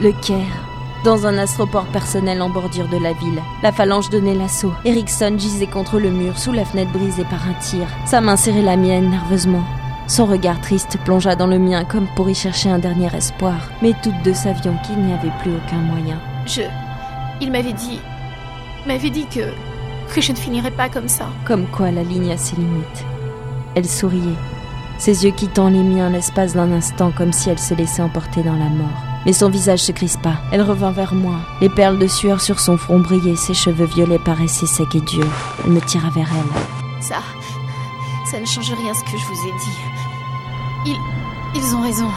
Le Caire. Dans un astroport personnel en bordure de la ville, la phalange donnait l'assaut. Erickson gisait contre le mur sous la fenêtre brisée par un tir. Sa main serrait la mienne nerveusement. Son regard triste plongea dans le mien comme pour y chercher un dernier espoir, mais toutes deux savions qu'il n'y avait plus aucun moyen. Je. Il m'avait dit. m'avait dit que. que je ne finirais pas comme ça. Comme quoi la ligne a ses limites. Elle souriait, ses yeux quittant les miens l'espace d'un instant comme si elle se laissait emporter dans la mort. Mais son visage se crispa. Elle revint vers moi. Les perles de sueur sur son front brillaient, ses cheveux violets paraissaient secs et durs. Elle me tira vers elle. Ça. ça ne change rien ce que je vous ai dit. Ils. ils ont raison.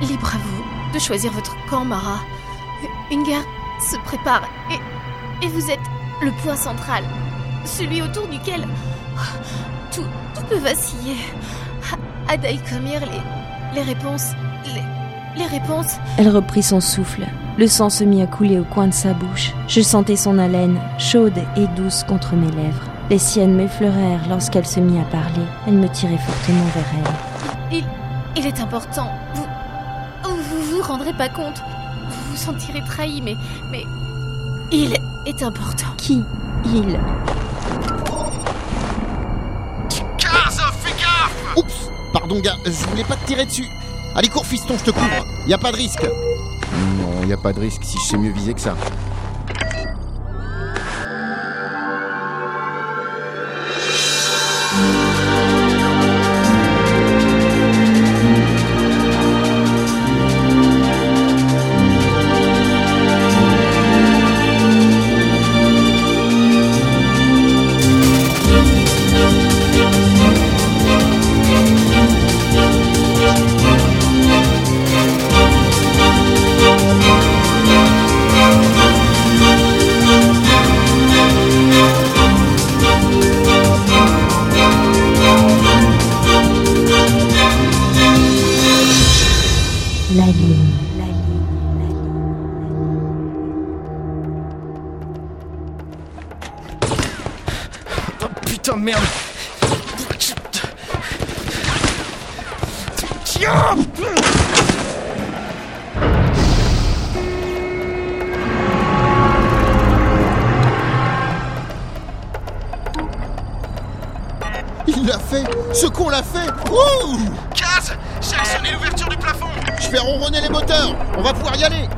Libre à vous de choisir votre camp, Mara. Une guerre se prépare et. et vous êtes le point central. Celui autour duquel. tout. tout peut vaciller. À les. les réponses. les les réponses Elle reprit son souffle. Le sang se mit à couler au coin de sa bouche. Je sentais son haleine, chaude et douce contre mes lèvres. Les siennes m'effleurèrent lorsqu'elle se mit à parler. Elle me tirait fortement vers elle. Il, il est important. Vous, vous vous rendrez pas compte. Vous vous sentirez trahi, mais, mais, il est important. Qui Il? Kaz, fais gaffe Oups Pardon, gars, je voulais pas te tirer dessus. Allez, cours, fiston, je te couvre. Y a pas de risque. Non, y a pas de risque si je sais mieux viser que ça. Putain, merde. Tiens Il l'a fait. Ce con l'a fait. Ouh. Kaz J'ai actionné l'ouverture du plafond. Je fais ronronner les moteurs. On va pouvoir y aller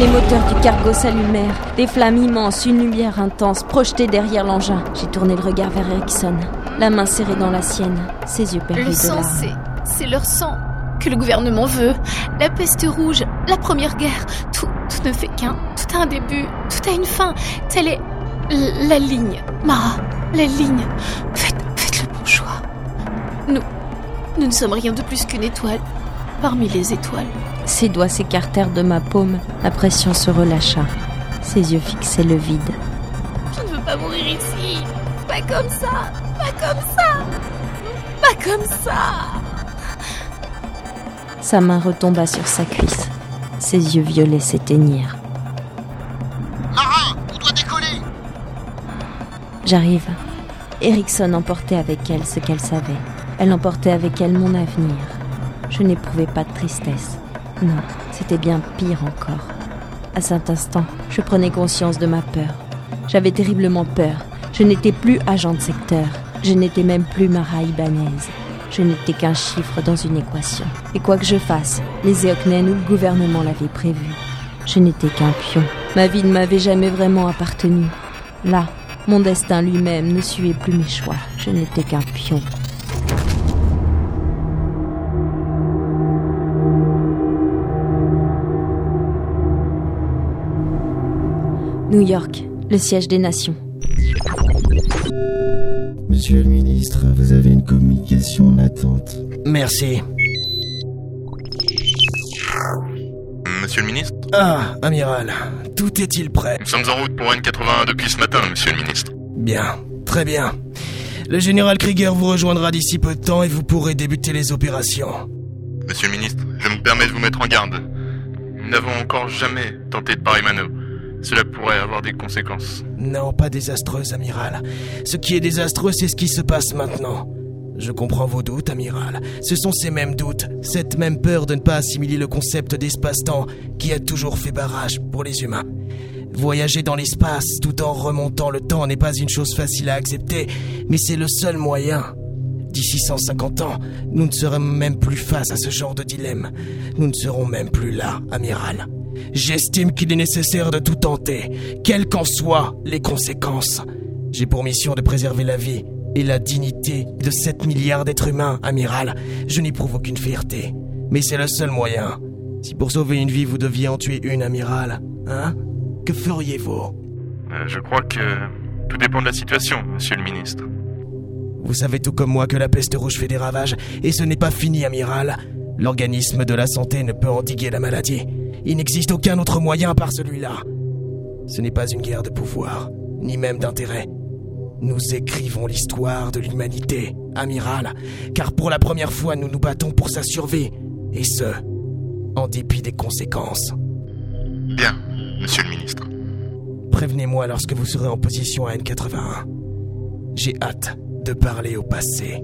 Les moteurs du cargo s'allumèrent. Des flammes immenses, une lumière intense projetée derrière l'engin. J'ai tourné le regard vers Erickson, la main serrée dans la sienne, ses yeux perdus Le de sang, c'est. c'est leur sang que le gouvernement veut. La peste rouge, la première guerre, tout, tout ne fait qu'un. Tout a un début, tout a une fin. Telle est la ligne. Mara, la ligne. Faites, faites le bon choix. Nous, nous ne sommes rien de plus qu'une étoile parmi les étoiles. Ses doigts s'écartèrent de ma paume, la pression se relâcha. Ses yeux fixaient le vide. Je ne veux pas mourir ici. Pas comme ça. Pas comme ça. Pas comme ça. Sa main retomba sur sa cuisse. Ses yeux violets s'éteignirent. Mara On doit décoller J'arrive. Erickson emportait avec elle ce qu'elle savait. Elle emportait avec elle mon avenir. Je n'éprouvais pas de tristesse. Non, c'était bien pire encore. À cet instant, je prenais conscience de ma peur. J'avais terriblement peur. Je n'étais plus agent de secteur. Je n'étais même plus Mara Ibanez. Je n'étais qu'un chiffre dans une équation. Et quoi que je fasse, les Eoknen ou le gouvernement l'avaient prévu. Je n'étais qu'un pion. Ma vie ne m'avait jamais vraiment appartenu. Là, mon destin lui-même ne suivait plus mes choix. Je n'étais qu'un pion. New York, le siège des nations. Monsieur le ministre, vous avez une communication en attente. Merci. Monsieur le ministre Ah, amiral, tout est-il prêt? Nous sommes en route pour N81 depuis ce matin, monsieur le ministre. Bien, très bien. Le général Krieger vous rejoindra d'ici peu de temps et vous pourrez débuter les opérations. Monsieur le ministre, je me permets de vous mettre en garde. Nous n'avons encore jamais tenté de parer mano. Cela pourrait avoir des conséquences. Non, pas désastreuse, amiral. Ce qui est désastreux, c'est ce qui se passe maintenant. Je comprends vos doutes, amiral. Ce sont ces mêmes doutes, cette même peur de ne pas assimiler le concept d'espace-temps qui a toujours fait barrage pour les humains. Voyager dans l'espace tout en remontant le temps n'est pas une chose facile à accepter, mais c'est le seul moyen. D'ici 150 ans, nous ne serons même plus face à ce genre de dilemme. Nous ne serons même plus là, amiral. J'estime qu'il est nécessaire de tout tenter, quelles qu'en soient les conséquences. J'ai pour mission de préserver la vie et la dignité de 7 milliards d'êtres humains, amiral. Je n'éprouve aucune fierté, mais c'est le seul moyen. Si pour sauver une vie vous deviez en tuer une, amiral, hein Que feriez-vous? Euh, je crois que tout dépend de la situation, monsieur le ministre. Vous savez tout comme moi que la peste rouge fait des ravages, et ce n'est pas fini, amiral. L'organisme de la santé ne peut endiguer la maladie. Il n'existe aucun autre moyen par celui-là. Ce n'est pas une guerre de pouvoir, ni même d'intérêt. Nous écrivons l'histoire de l'humanité, amiral, car pour la première fois nous nous battons pour sa survie, et ce, en dépit des conséquences. Bien, monsieur le ministre. Prévenez-moi lorsque vous serez en position à N81. J'ai hâte de parler au passé.